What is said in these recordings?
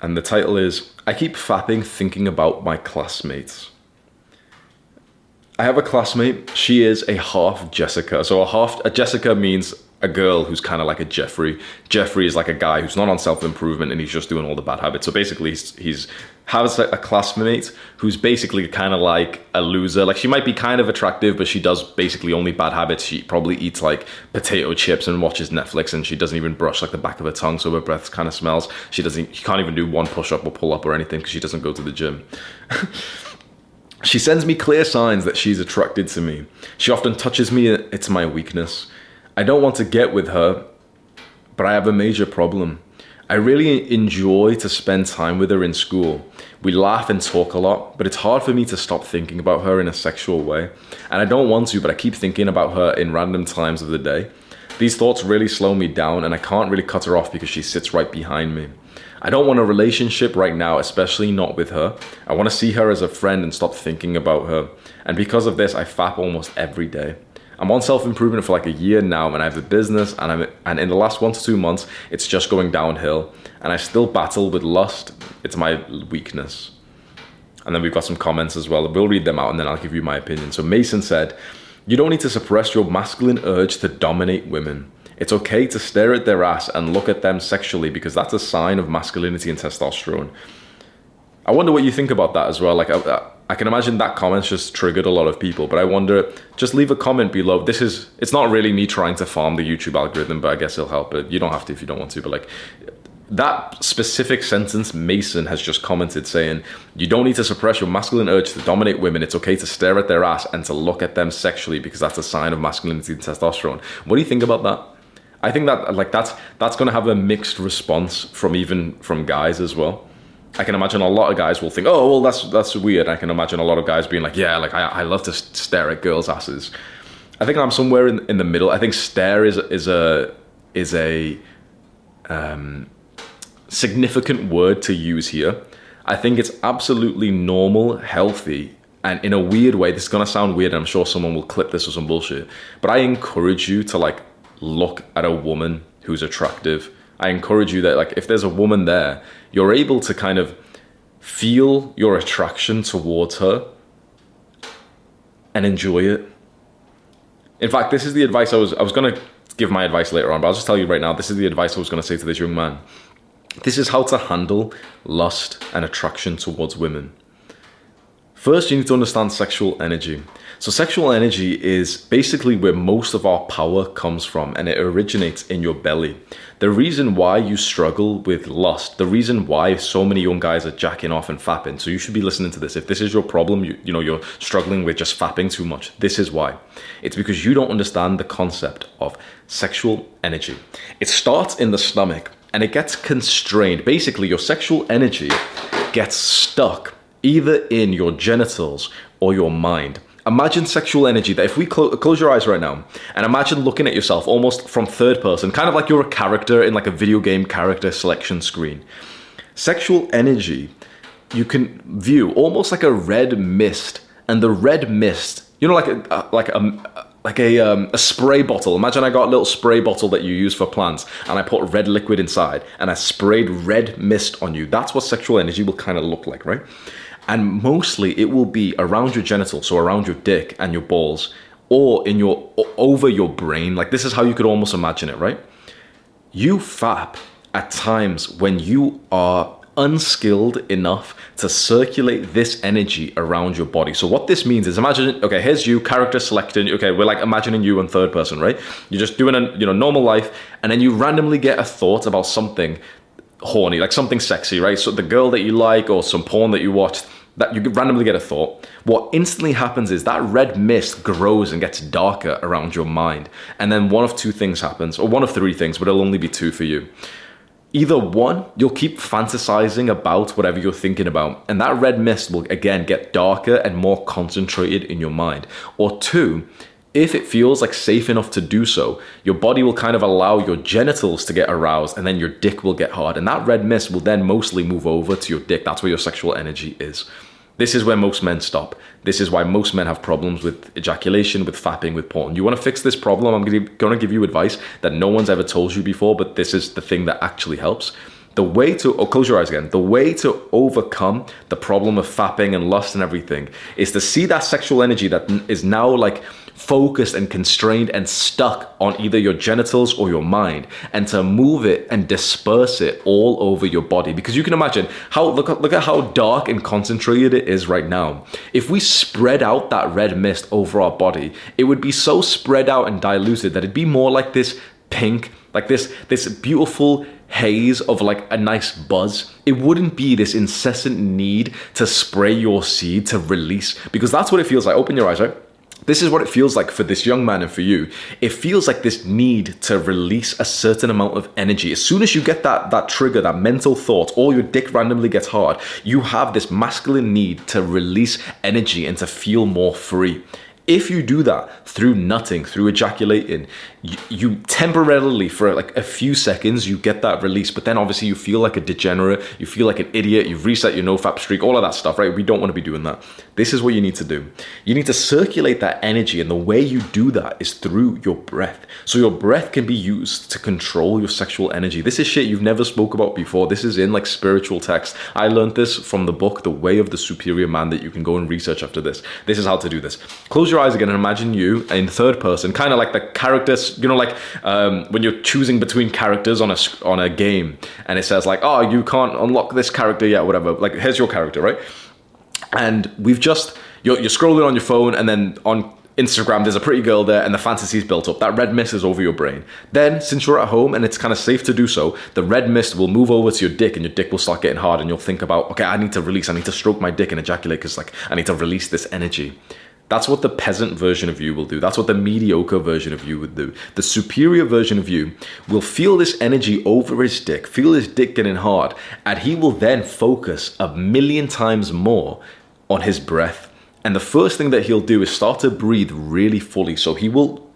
And the title is I Keep Fapping Thinking About My Classmates. I have a classmate. She is a half Jessica. So a half a Jessica means a girl who's kind of like a Jeffrey. Jeffrey is like a guy who's not on self improvement and he's just doing all the bad habits. So basically, he's, he's has a, a classmate who's basically kind of like a loser. Like she might be kind of attractive, but she does basically only bad habits. She probably eats like potato chips and watches Netflix, and she doesn't even brush like the back of her tongue, so her breath kind of smells. She doesn't. She can't even do one push up or pull up or anything because she doesn't go to the gym. She sends me clear signs that she's attracted to me. She often touches me, it's my weakness. I don't want to get with her, but I have a major problem. I really enjoy to spend time with her in school. We laugh and talk a lot, but it's hard for me to stop thinking about her in a sexual way. And I don't want to, but I keep thinking about her in random times of the day. These thoughts really slow me down, and I can't really cut her off because she sits right behind me. I don't want a relationship right now, especially not with her. I want to see her as a friend and stop thinking about her. And because of this, I fap almost every day. I'm on self improvement for like a year now, and I have a business, and I'm and in the last one to two months, it's just going downhill, and I still battle with lust. It's my weakness. And then we've got some comments as well. We'll read them out, and then I'll give you my opinion. So Mason said, "You don't need to suppress your masculine urge to dominate women." It's okay to stare at their ass and look at them sexually because that's a sign of masculinity and testosterone. I wonder what you think about that as well. Like, I, I can imagine that comment's just triggered a lot of people, but I wonder, just leave a comment below. This is, it's not really me trying to farm the YouTube algorithm, but I guess it'll help. But you don't have to if you don't want to. But like, that specific sentence, Mason has just commented saying, You don't need to suppress your masculine urge to dominate women. It's okay to stare at their ass and to look at them sexually because that's a sign of masculinity and testosterone. What do you think about that? I think that like that's that's to have a mixed response from even from guys as well. I can imagine a lot of guys will think, "Oh, well, that's that's weird." I can imagine a lot of guys being like, "Yeah, like I, I love to stare at girls' asses." I think I'm somewhere in, in the middle. I think stare is is a is a um, significant word to use here. I think it's absolutely normal, healthy, and in a weird way. This is gonna sound weird. I'm sure someone will clip this or some bullshit, but I encourage you to like look at a woman who's attractive. I encourage you that like if there's a woman there, you're able to kind of feel your attraction towards her and enjoy it. In fact, this is the advice I was I was to give my advice later on, but I'll just tell you right now, this is the advice I was to say to this young man. This is how to handle lust and attraction towards women. First, you need to understand sexual energy. So, sexual energy is basically where most of our power comes from, and it originates in your belly. The reason why you struggle with lust, the reason why so many young guys are jacking off and fapping, so you should be listening to this. If this is your problem, you, you know, you're struggling with just fapping too much, this is why. It's because you don't understand the concept of sexual energy. It starts in the stomach and it gets constrained. Basically, your sexual energy gets stuck either in your genitals or your mind Imagine sexual energy that if we clo- close your eyes right now and imagine looking at yourself almost from third person, kind of like you're a character in like a video game character selection screen. Sexual energy you can view almost like a red mist, and the red mist, you know, like a, like a like a um, a spray bottle. Imagine I got a little spray bottle that you use for plants, and I put red liquid inside, and I sprayed red mist on you. That's what sexual energy will kind of look like, right? And mostly, it will be around your genitals, so around your dick and your balls, or in your over your brain. Like this is how you could almost imagine it, right? You fap at times when you are unskilled enough to circulate this energy around your body. So what this means is imagine okay, here's you character selecting. Okay, we're like imagining you in third person, right? You're just doing a you know normal life and then you randomly get a thought about something horny, like something sexy, right? So the girl that you like or some porn that you watched that you randomly get a thought. What instantly happens is that red mist grows and gets darker around your mind. And then one of two things happens, or one of three things, but it'll only be two for you either one, you'll keep fantasizing about whatever you're thinking about, and that red mist will again get darker and more concentrated in your mind. Or two, if it feels like safe enough to do so, your body will kind of allow your genitals to get aroused and then your dick will get hard. And that red mist will then mostly move over to your dick. That's where your sexual energy is. This is where most men stop. This is why most men have problems with ejaculation, with fapping, with porn. You want to fix this problem? I'm going to give you advice that no one's ever told you before, but this is the thing that actually helps. The way to, oh, close your eyes again, the way to overcome the problem of fapping and lust and everything is to see that sexual energy that is now like focused and constrained and stuck on either your genitals or your mind and to move it and disperse it all over your body because you can imagine how look look at how dark and concentrated it is right now if we spread out that red mist over our body it would be so spread out and diluted that it'd be more like this pink like this this beautiful haze of like a nice buzz. It wouldn't be this incessant need to spray your seed to release because that's what it feels like. Open your eyes, right? This is what it feels like for this young man and for you. It feels like this need to release a certain amount of energy. As soon as you get that that trigger, that mental thought, or your dick randomly gets hard, you have this masculine need to release energy and to feel more free. If you do that through nutting, through ejaculating, you, temporarily, for like a few seconds, you get that release, but then obviously you feel like a degenerate, you feel like an idiot, you've reset your nofap streak, all of that stuff, right? We don't want to be doing that. This is what you need to do. You need to circulate that energy, and the way you do that is through your breath. So your breath can be used to control your sexual energy. This is shit you've never spoke about before. This is in like spiritual text. I learned this from the book The Way of the Superior Man that you can go and research after this. This is how to do this. Close your eyes again and imagine you in third person, kind of like the characters, you know, like um, when you're choosing between characters on a on a game, and it says like, oh, you can't unlock this character yet, whatever. Like, here's your character, right? And we've just you're, you're scrolling on your phone, and then on Instagram, there's a pretty girl there, and the fantasy's built up. That red mist is over your brain. Then, since you're at home and it's kind of safe to do so, the red mist will move over to your dick, and your dick will start getting hard, and you'll think about, okay, I need to release, I need to stroke my dick and ejaculate because, like, I need to release this energy. That's what the peasant version of you will do. That's what the mediocre version of you would do. The superior version of you will feel this energy over his dick, feel his dick getting hard, and he will then focus a million times more on his breath. And the first thing that he'll do is start to breathe really fully. So he will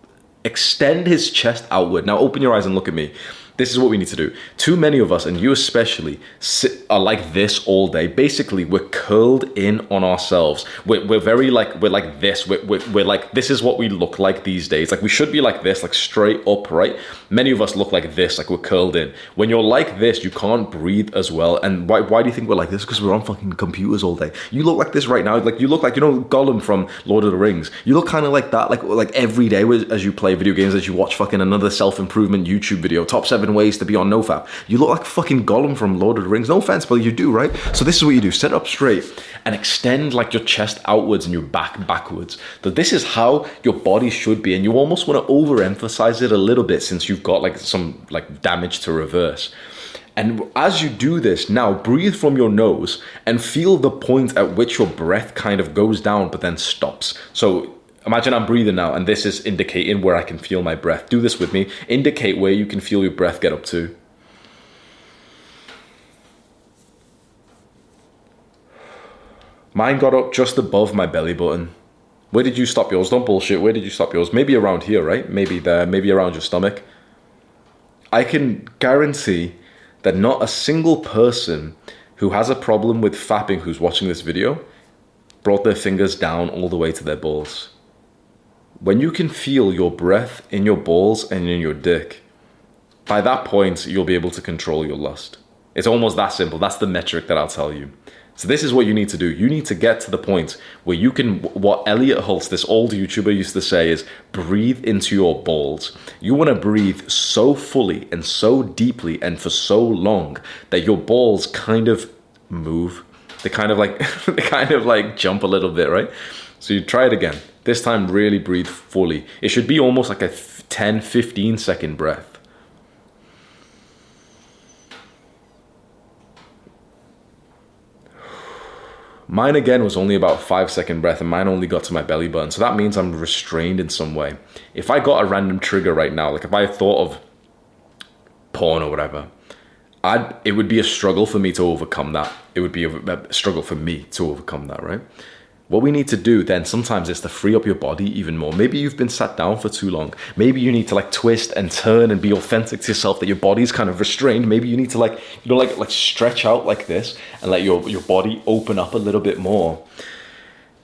extend his chest outward. Now open your eyes and look at me this is what we need to do. Too many of us, and you especially, sit, are like this all day. Basically, we're curled in on ourselves. We're, we're very like, we're like this. We're, we're, we're like, this is what we look like these days. Like, we should be like this, like straight up, right? Many of us look like this, like we're curled in. When you're like this, you can't breathe as well. And why, why do you think we're like this? Because we're on fucking computers all day. You look like this right now. Like, you look like, you know, Gollum from Lord of the Rings. You look kind of like that, like, like every day as you play video games, as you watch fucking another self improvement YouTube video, top seven ways to be on nofap. You look like fucking Gollum from Lord of the Rings. No offense, but you do, right? So this is what you do: sit up straight and extend like your chest outwards and your back backwards. That this is how your body should be, and you almost want to overemphasize it a little bit since you've got like some like damage to reverse. And as you do this, now breathe from your nose and feel the point at which your breath kind of goes down but then stops. So Imagine I'm breathing now, and this is indicating where I can feel my breath. Do this with me. Indicate where you can feel your breath get up to. Mine got up just above my belly button. Where did you stop yours? Don't bullshit. Where did you stop yours? Maybe around here, right? Maybe there, maybe around your stomach. I can guarantee that not a single person who has a problem with fapping who's watching this video brought their fingers down all the way to their balls. When you can feel your breath in your balls and in your dick, by that point, you'll be able to control your lust. It's almost that simple. That's the metric that I'll tell you. So this is what you need to do. You need to get to the point where you can what Elliott Hulse, this old YouTuber used to say is breathe into your balls. You want to breathe so fully and so deeply and for so long that your balls kind of move. They kind of like they kind of like jump a little bit, right? So you try it again. This time really breathe fully. It should be almost like a 10 15 second breath. Mine again was only about five second breath, and mine only got to my belly button. So that means I'm restrained in some way. If I got a random trigger right now, like if I thought of porn or whatever, I'd it would be a struggle for me to overcome that. It would be a, a struggle for me to overcome that, right? What we need to do then sometimes is to free up your body even more. Maybe you've been sat down for too long. Maybe you need to like twist and turn and be authentic to yourself that your body's kind of restrained. Maybe you need to like, you know, like like stretch out like this and let your, your body open up a little bit more.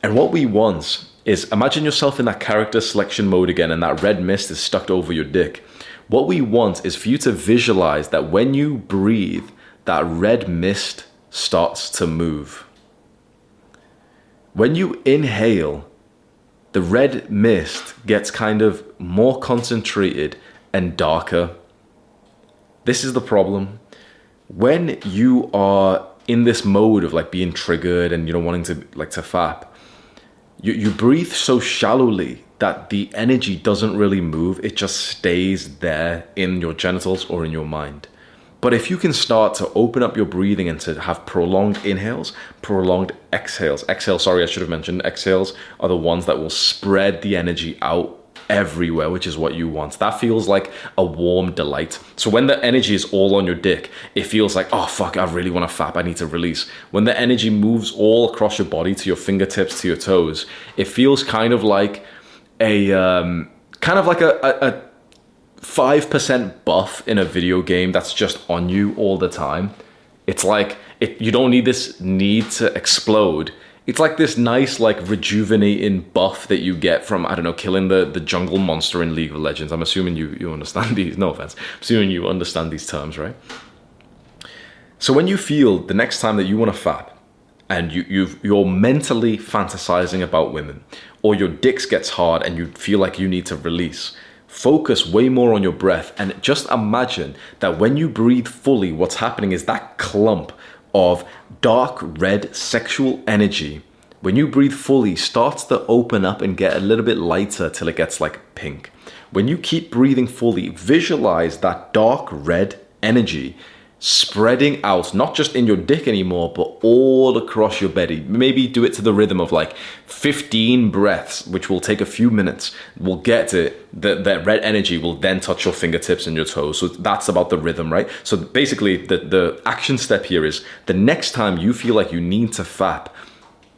And what we want is imagine yourself in that character selection mode again and that red mist is stuck over your dick. What we want is for you to visualize that when you breathe, that red mist starts to move when you inhale, the red mist gets kind of more concentrated and darker. This is the problem. When you are in this mode of like being triggered and you know wanting to like to fap, you, you breathe so shallowly that the energy doesn't really move. It just stays there in your genitals or in your mind. But if you can start to open up your breathing and to have prolonged inhales, prolonged exhales, exhale, sorry, I should have mentioned exhales are the ones that will spread the energy out everywhere, which is what you want. That feels like a warm delight. So when the energy is all on your dick, it feels like, oh fuck, I really want to fap, I need to release. When the energy moves all across your body to your fingertips, to your toes, it feels kind of like a, um, kind of like a, a, a 5% buff in a video game that's just on you all the time. It's like it, you don't need this need to explode. It's like this nice, like rejuvenating buff that you get from I don't know, killing the, the jungle monster in League of Legends. I'm assuming you you understand these. No offense, I'm assuming you understand these terms, right? So when you feel the next time that you want to fap, and you you you're mentally fantasizing about women, or your dicks gets hard and you feel like you need to release, focus way more on your breath and just imagine that when you breathe fully, what's happening is that clump of dark red sexual energy, when you breathe fully, starts to open up and get a little bit lighter till it gets like pink. When you keep breathing fully, visualize that dark red energy spreading out, not just in your dick anymore, but all across your belly. Maybe do it to the rhythm of like 15 breaths, which will take a few minutes. We'll get to the, that red energy will then touch your fingertips and your toes. So that's about the rhythm, right? So basically, the, the action step here is the next time you feel like you need to fap,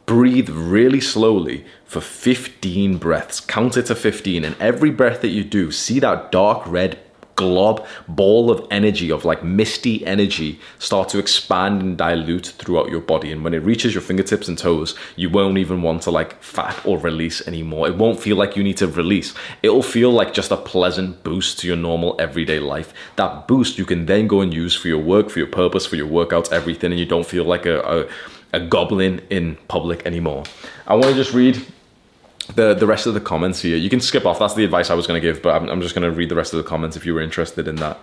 breathe really slowly for 15 breaths. Count it to 15, and every breath that you do, see that dark red glob ball of energy of like misty energy start to expand and dilute throughout your body. And when it reaches your fingertips and toes you won't even want to like fap or release anymore. It won't feel like you need to release. It'll feel like just a pleasant boost to your normal everyday life. That boost you can then go and use for your work for your purpose for your workouts everything and you don't feel like a, a, a goblin in public anymore. I want to just read the the rest of the comments here. You can skip off. That's the advice I was going to give, but I'm, I'm just going to read the rest of the comments if you were interested in that.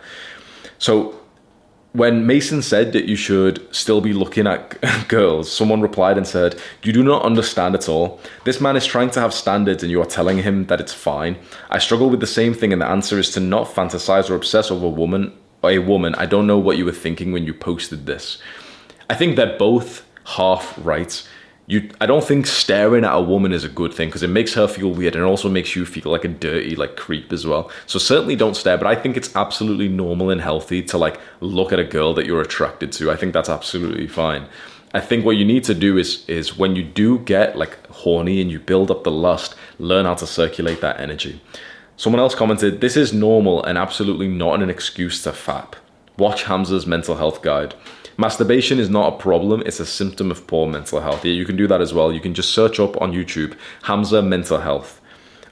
So when Mason said that you should still be looking at girls, someone replied and said, You do not understand at all. This man is trying to have standards and you are telling him that it's fine. I struggle with the same thing, and the answer is to not fantasize or obsess over a woman a woman. I don't know what you were thinking when you posted this. I think they're both half right you I don't think staring at a woman is a good thing because it makes her feel weird and it also makes you feel like a dirty like creep as well. So certainly don't stare, but I think it's absolutely normal and healthy to like look at a girl that you're attracted to. I think that's absolutely fine. I think what you need to do is is when you do get like horny and you build up the lust, learn how to circulate that energy. Someone else commented, "This is normal and absolutely not an excuse to fap." Watch Hamza's mental health guide. Masturbation is not a problem, it's a symptom of poor mental health. Yeah, you can do that as well. You can just search up on YouTube Hamza mental health.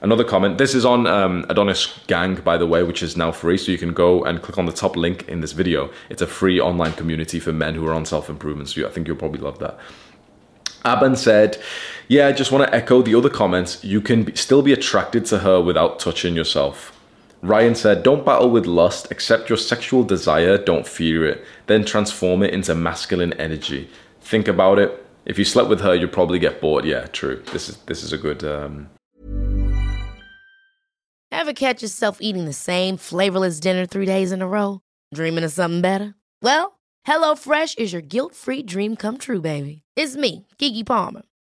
Another comment. This is on um, Adonis Gang, by the way, which is now free. So you can go and click on the top link in this video. It's a free online community for men who are on self improvement. So I think you'll probably love that. Aban said, Yeah, I just want to echo the other comments. You can still be attracted to her without touching yourself. Ryan said, Don't battle with lust, accept your sexual desire, don't fear it, then transform it into masculine energy. Think about it. If you slept with her, you'd probably get bored. Yeah, true. This is this is a good um, Ever catch yourself eating the same flavorless dinner three days in a row? Dreaming of something better? Well, HelloFresh is your guilt-free dream come true, baby. It's me, Keke Palmer.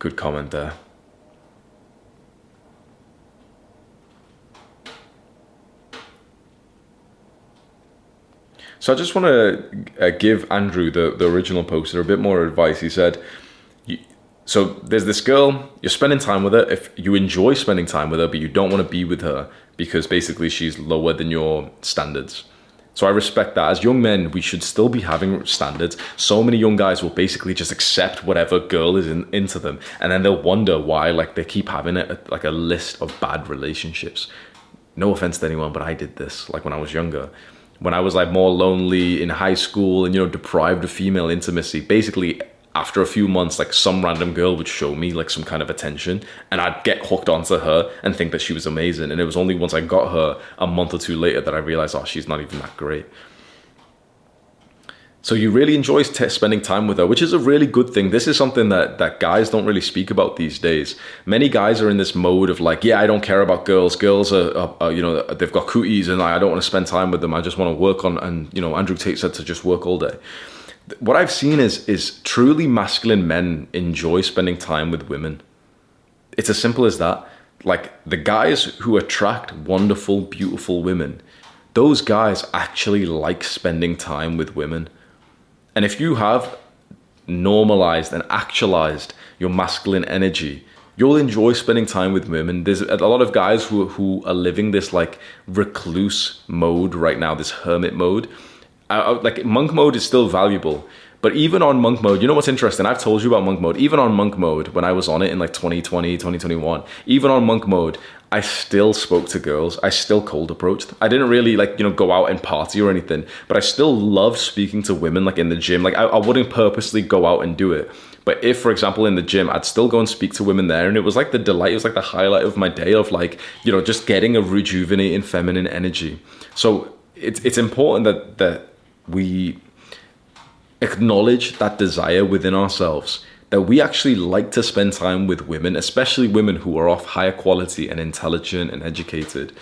Good comment there. So I just want to uh, give Andrew, the, the original poster, a bit more advice. He said, so there's this girl, you're spending time with her. If you enjoy spending time with her, but you don't want to be with her because basically she's lower than your standards. So I respect that. As young men, we should still be having standards. So many young guys will basically just accept whatever girl is in, into them, and then they'll wonder why, like they keep having a, like a list of bad relationships. No offense to anyone, but I did this like when I was younger. When I was like more lonely in high school and you know deprived of female intimacy, basically after a few months, like some random girl would show me like some kind of attention, and I'd get hooked onto her and think that she was amazing. And it was only once I got her a month or two later that I realized, oh, she's not even that great. So you really enjoy t- spending time with her, which is a really good thing. This is something that that guys don't really speak about these days. Many guys are in this mode of like, yeah, I don't care about girls. Girls are, are, are you know, they've got cooties, and I don't want to spend time with them. I just want to work on. And you know, Andrew Tate said to just work all day what I've seen is is truly masculine men enjoy spending time with women. It's as simple as that. Like the guys who attract wonderful, beautiful women, those guys actually like spending time with women. And if you have normalized and actualized your masculine energy, you'll enjoy spending time with women. There's a lot of guys who who are living this like recluse mode right now, this hermit mode I, I, like monk mode is still valuable. But even on monk mode, you know what's interesting? I've told you about monk mode. Even on monk mode, when I was on it in like 2020, 2021, even on monk mode, I still spoke to girls. I still cold approached. I didn't really like, you know, go out and party or anything, but I still loved speaking to women like in the gym. Like I, I wouldn't purposely go out and do it. But if, for example, in the gym, I'd still go and speak to women there, and it was like the delight, it was like the highlight of my day of like, you know, just getting a rejuvenating feminine energy. So it's it's important that that we acknowledge that desire within ourselves that we actually like to spend time with women, especially women who are of higher quality and intelligent and educated.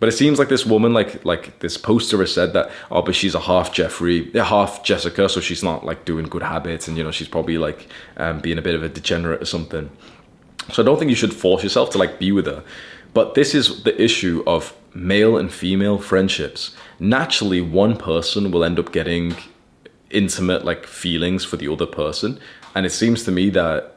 But it seems like this woman, like like this poster has said that, oh, but she's a half Jeffrey, half Jessica, so she's not like doing good habits, and you know she's probably like um, being a bit of a degenerate or something. So I don't think you should force yourself to like be with her. But this is the issue of male and female friendships. Naturally, one person will end up getting intimate like feelings for the other person, and it seems to me that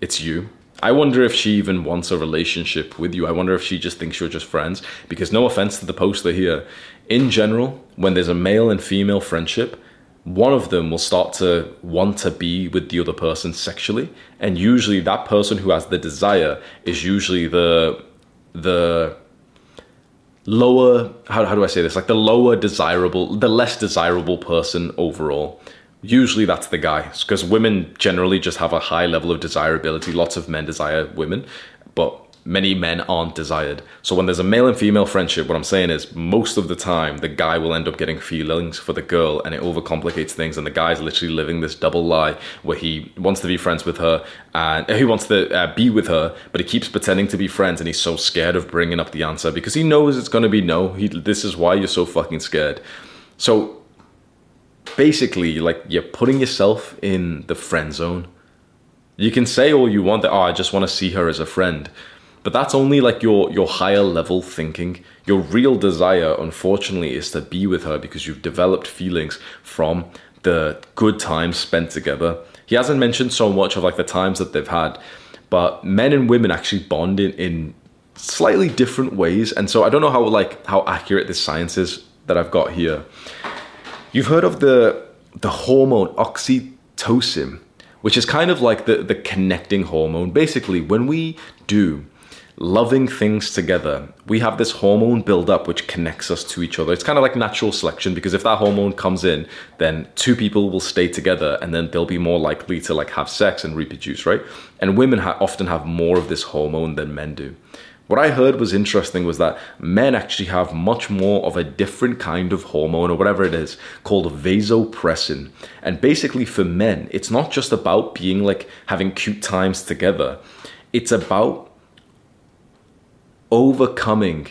it's you. I wonder if she even wants a relationship with you. I wonder if she just thinks you're just friends. Because no offense to the poster here, in general, when there's a male and female friendship, one of them will start to want to be with the other person sexually, and usually that person who has the desire is usually the the lower how, how do i say this? Like the lower desirable the less desirable person overall. Usually that's the guy because women generally just have a high level of desirability. Lots of men desire women but many men aren't desired. So when there's a male and female friendship, what I'm saying is most of the time the guy will end up getting feelings for the girl and it overcomplicates things and the guy's literally living this double lie where he wants to be friends with her and he wants to uh, be with her but he keeps pretending to be friends and he's so scared of bringing up the answer because he knows it's going to be no. He, this is why you're so fucking scared. So basically like you're putting yourself in the friend zone. You can say all you want that oh I just want to see her as a friend but that's only like your your higher level thinking. Your real desire, unfortunately, is to be with her because you've developed feelings from the good times spent together. He hasn't mentioned so much of like the times that they've had, but men and women actually bond in, in slightly different ways. And so I don't know how like how accurate this science is that I've got here. You've heard of the the hormone oxytocin, which is kind of like the, the connecting hormone. Basically, when we do loving things together, we have this hormone buildup which connects us to each other. It's kind of like natural selection because if that hormone comes in, then two people will stay together and then they'll be more likely to like have sex and reproduce, right? And women ha- often have more of this hormone than men do. What I heard was interesting was that men actually have much more of a different kind of hormone or whatever it is called vasopressin. And basically for men, it's not just about being like having cute times together. It's about overcoming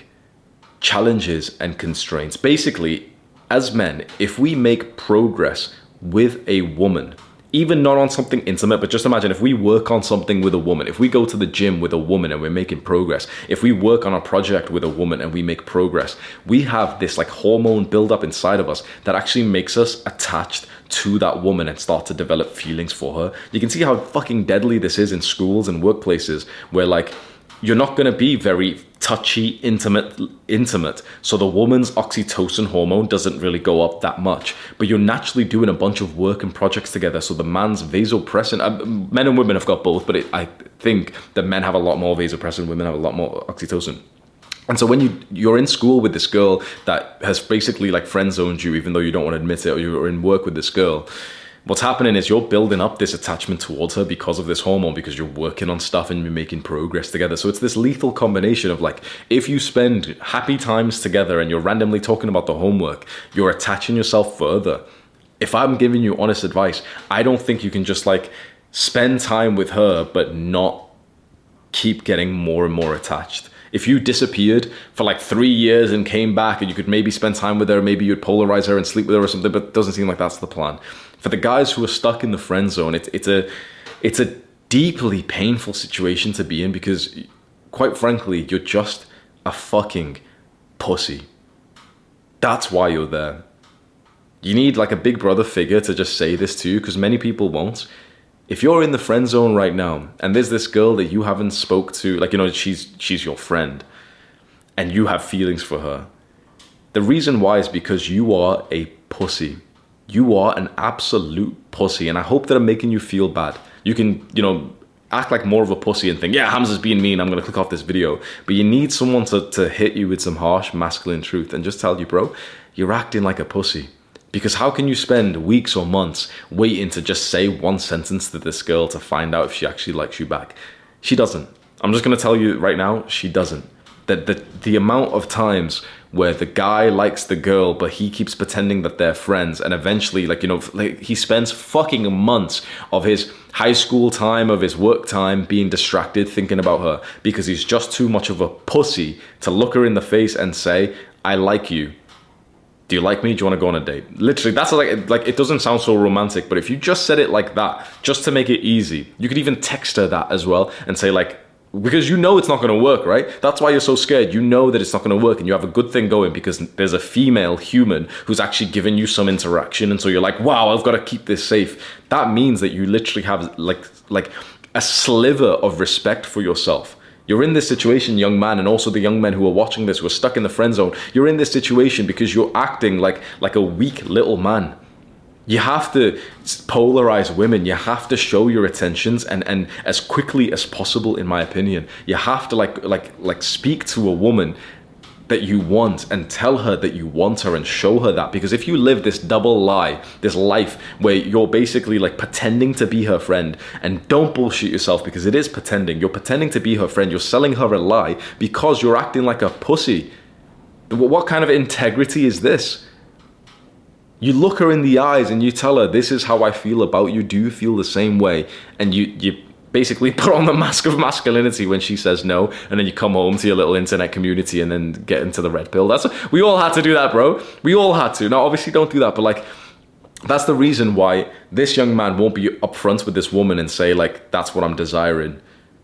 challenges and constraints. Basically, as men, if we make progress with a woman, even not on something intimate, but just imagine if we work on something with a woman, if we go to the gym with a woman and we're making progress, if we work on a project with a woman and we make progress, we have this like hormone buildup inside of us that actually makes us attached to that woman and start to develop feelings for her. You can see how fucking deadly this is in schools and workplaces where like you're not going to be very touchy, intimate, intimate. So the woman's oxytocin hormone doesn't really go up that much. But you're naturally doing a bunch of work and projects together. So the man's vasopressin, uh, men and women have got both, but it, I think that men have a lot more vasopressin, women have a lot more oxytocin. And so when you you're in school with this girl that has basically like friend zoned you, even though you don't want to admit it, or you're in work with this girl, what's happening is you're building up this attachment towards her because of this hormone because you're working on stuff and you're making progress together. So it's this lethal combination of like if you spend happy times together and you're randomly talking about the homework you're attaching yourself further. If i'm giving you honest advice i don't think you can just like spend time with her but not keep getting more and more attached if you disappeared for like three years and came back and you could maybe spend time with her, maybe you'd polarize her and sleep with her or something, but it doesn't seem like that's the plan for the guys who are stuck in the friend zone, it's it's a it's a deeply painful situation to be in because, quite frankly, you're just a fucking pussy. That's why you're there. You need like a big brother figure to just say this to you because many people won't. If you're in the friend zone right now and there's this girl that you haven't spoke to, like you know she's she's your friend and you have feelings for her. The reason why is because you are a pussy you are an absolute pussy. And I hope that I'm making you feel bad. You can, you know, act like more of a pussy and think, yeah, Hamza's being mean, I'm gonna click off this video. But you need someone to, to hit you with some harsh masculine truth and just tell you, bro, you're acting like a pussy. Because how can you spend weeks or months waiting to just say one sentence to this girl to find out if she actually likes you back? She doesn't. I'm just gonna tell you right now, she doesn't. That the, the amount of times where the guy likes the girl but he keeps pretending that they're friends and eventually like you know like he spends fucking months of his high school time of his work time being distracted thinking about her because he's just too much of a pussy to look her in the face and say i like you do you like me do you want to go on a date literally that's like like it doesn't sound so romantic but if you just said it like that just to make it easy you could even text her that as well and say like because you know it's not going to work, right? That's why you're so scared. You know that it's not going to work and you have a good thing going because there's a female human who's actually giving you some interaction and so you're like, "Wow, I've got to keep this safe." That means that you literally have like like a sliver of respect for yourself. You're in this situation, young man, and also the young men who are watching this who are stuck in the friend zone. You're in this situation because you're acting like like a weak little man you have to polarize women you have to show your attentions and and as quickly as possible in my opinion you have to like like like speak to a woman that you want and tell her that you want her and show her that. Because if you live this double lie this life where you're basically like pretending to be her friend and don't bullshit yourself because it is pretending you're pretending to be her friend you're selling her a lie because you're acting like a pussy. What kind of integrity is this? You look her in the eyes and you tell her this is how i feel about you. Do you feel the same way? And you you basically put on the mask of masculinity when she says no, and then you come home to your little internet community and then get into the red pill. That's we all had to do that, bro. We all had to. Now, obviously, don't do that, but like. That's the reason why this young man won't be upfront with this woman and say like that's what I'm desiring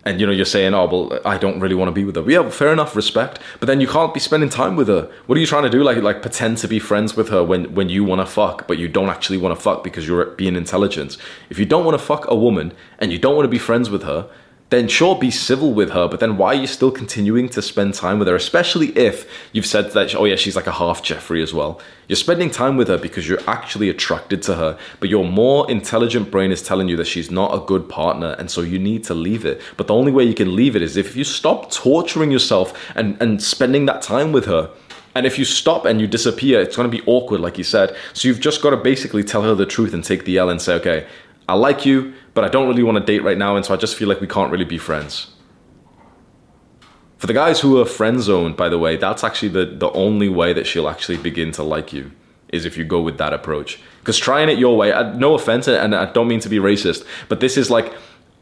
and you know you're saying oh well i don't really want to be with her. Yeah fair enough respect. But then you can't be spending time with her. What are you trying to do? Like like pretend to be friends with her when when you want to fuck but you don't actually want to fuck because you're being intelligent. If you don't want to fuck a woman and you don't want to be friends with her then sure be civil with her but then why are you still continuing to spend time with her especially if you've said that oh yeah she's like a half jeffrey as well. You're spending time with her because you're actually attracted to her but your more intelligent brain is telling you that she's not a good partner and so you need to leave it. But the only way you can leave it is if you stop torturing yourself and and spending that time with her. And if you stop and you disappear, it's going to be awkward, like you said. So you've just got to basically tell her the truth and take the L and say, okay, I like you, but I don't really want to date right now, and so I just feel like we can't really be friends. For the guys who are friend zoned, by the way, that's actually the, the only way that she'll actually begin to like you, is if you go with that approach. Because trying it your way, no offense, and I don't mean to be racist, but this is like,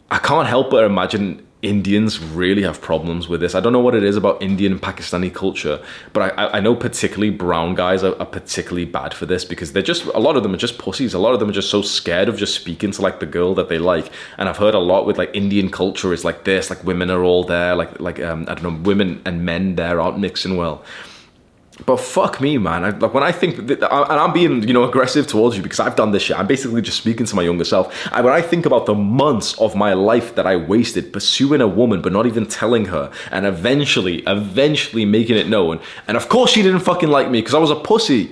I can't help but imagine Indians really have problems with this. I don't know what it is about Indian and Pakistani culture, but I, I know particularly brown guys are, are, particularly bad for this because they're just a lot of them are just pussies. A lot of them are just so scared of just speaking to like the girl that they like. And I've heard a lot with like Indian culture is like this, like women are all there, like like um, I don't know, women and men there aren't mixing well. But fuck me, man. I, like when I think, that, and I'm being, you know, aggressive towards you because I've done this shit. I'm basically just speaking to my younger self. I, when I think about the months of my life that I wasted pursuing a woman, but not even telling her, and eventually, eventually making it known. And of course, she didn't fucking like me because I was a pussy.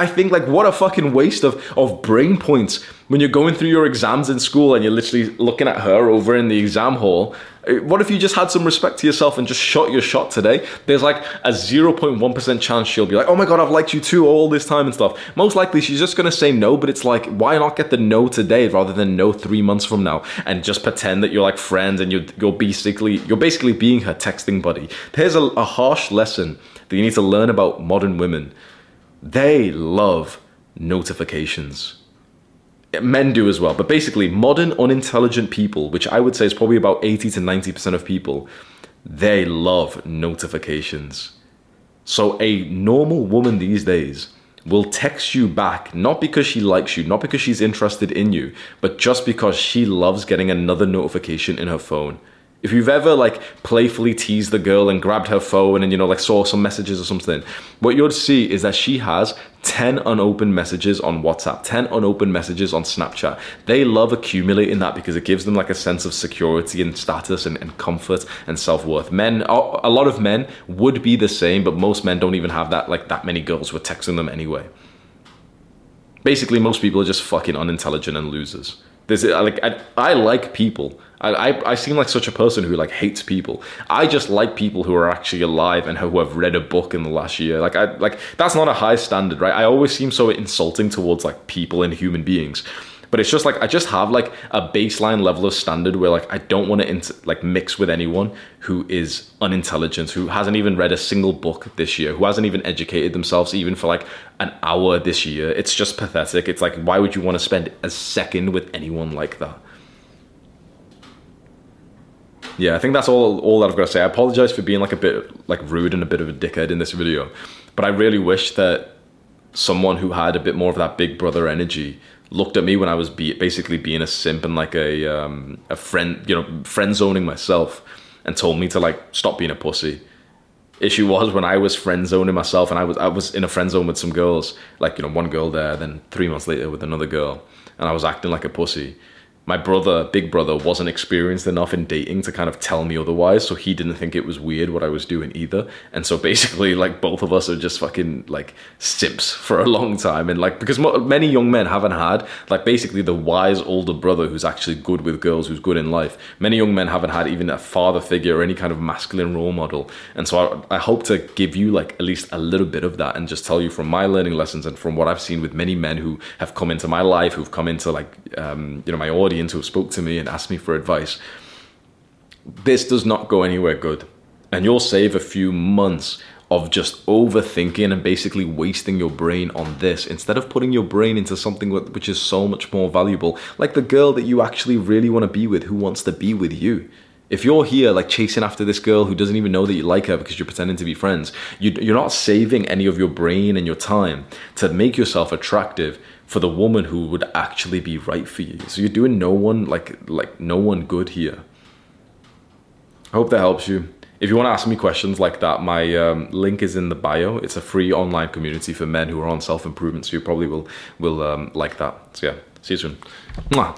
I think like what a fucking waste of of brain points when you're going through your exams in school and you're literally looking at her over in the exam hall. Uh, what if you just had some respect to yourself and just shot your shot today? There's like a 0.1% chance she'll be like, oh my god, I've liked you too all this time and stuff. Most likely she's just gonna say no, but it's like, why not get the no today rather than no three months from now and just pretend that you're like friends and you're, you're basically you're basically being her texting buddy. There's a, a harsh lesson that you need to learn about modern women they love notifications. Men do as well, but basically, modern unintelligent people, which I would say is probably about 80 to 90% of people, they love notifications. So, a normal woman these days will text you back not because she likes you, not because she's interested in you, but just because she loves getting another notification in her phone. If you've ever like playfully teased the girl and grabbed her phone and you know like saw some messages or something, what you'll see is that she has 10 unopened messages on WhatsApp, 10 unopened messages on Snapchat. They love accumulating that because it gives them like a sense of security and status and, and comfort and self-worth. Men a lot of men would be the same, but most men don't even have that like that many girls who are texting them anyway. Basically, most people are just fucking unintelligent and losers. There's like I, I like people I, I, I seem like such a person who like hates people. I just like people who are actually alive and who have read a book in the last year. Like I like that's not a high standard, right? I always seem so insulting towards like people and human beings. But it's just like I just have like a baseline level of standard where like I don't want to inter- like mix with anyone who is unintelligent, who hasn't even read a single book this year, who hasn't even educated themselves even for like an hour this year. It's just pathetic. It's like why would you want to spend a second with anyone like that? yeah, I think that's all all that I've got to say. I apologize for being like a bit like rude and a bit of a dickhead in this video, but I really wish that someone who had a bit more of that big brother energy looked at me when I was be- basically being a simp and like a um, a friend, you know, friend zoning myself, and told me to like stop being a pussy. Issue was when I was friend zoning myself, and I was I was in a friend zone with some girls, like you know, one girl there, then three months later with another girl, and I was acting like a pussy my brother, big brother, wasn't experienced enough in dating to kind of tell me otherwise. So he didn't think it was weird what I was doing either. And so basically, like both of us are just fucking like simps for a long time. And like because many young men haven't had like basically the wise older brother who's actually good with girls, who's good in life. Many young men haven't had even a father figure or any kind of masculine role model. And so I, I hope to give you like at least a little bit of that and just tell you from my learning lessons and from what I've seen with many men who have come into my life, who've come into like um, you know my audience, who spoke to me and asked me for advice. This does not go anywhere good, and you'll save a few months of just overthinking and basically wasting your brain on this instead of putting your brain into something which is so much more valuable, like the girl that you actually really want to be with, who wants to be with you. If you're here like chasing after this girl who doesn't even know that you like her because you're pretending to be friends, you, are not saving any of your brain and your time to make yourself attractive for the woman who would actually be right for you. So you're doing no one like like no one good here. I hope that helps you. If you want to ask me questions like that, my um, link is in the bio. It's a free online community for men who are on self improvement. So you probably will will um, like that. So yeah, see you soon. Mwah.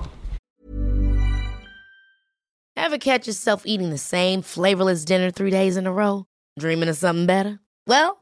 Ever catch yourself eating the same flavorless dinner three days in a row? Dreaming of something better? Well,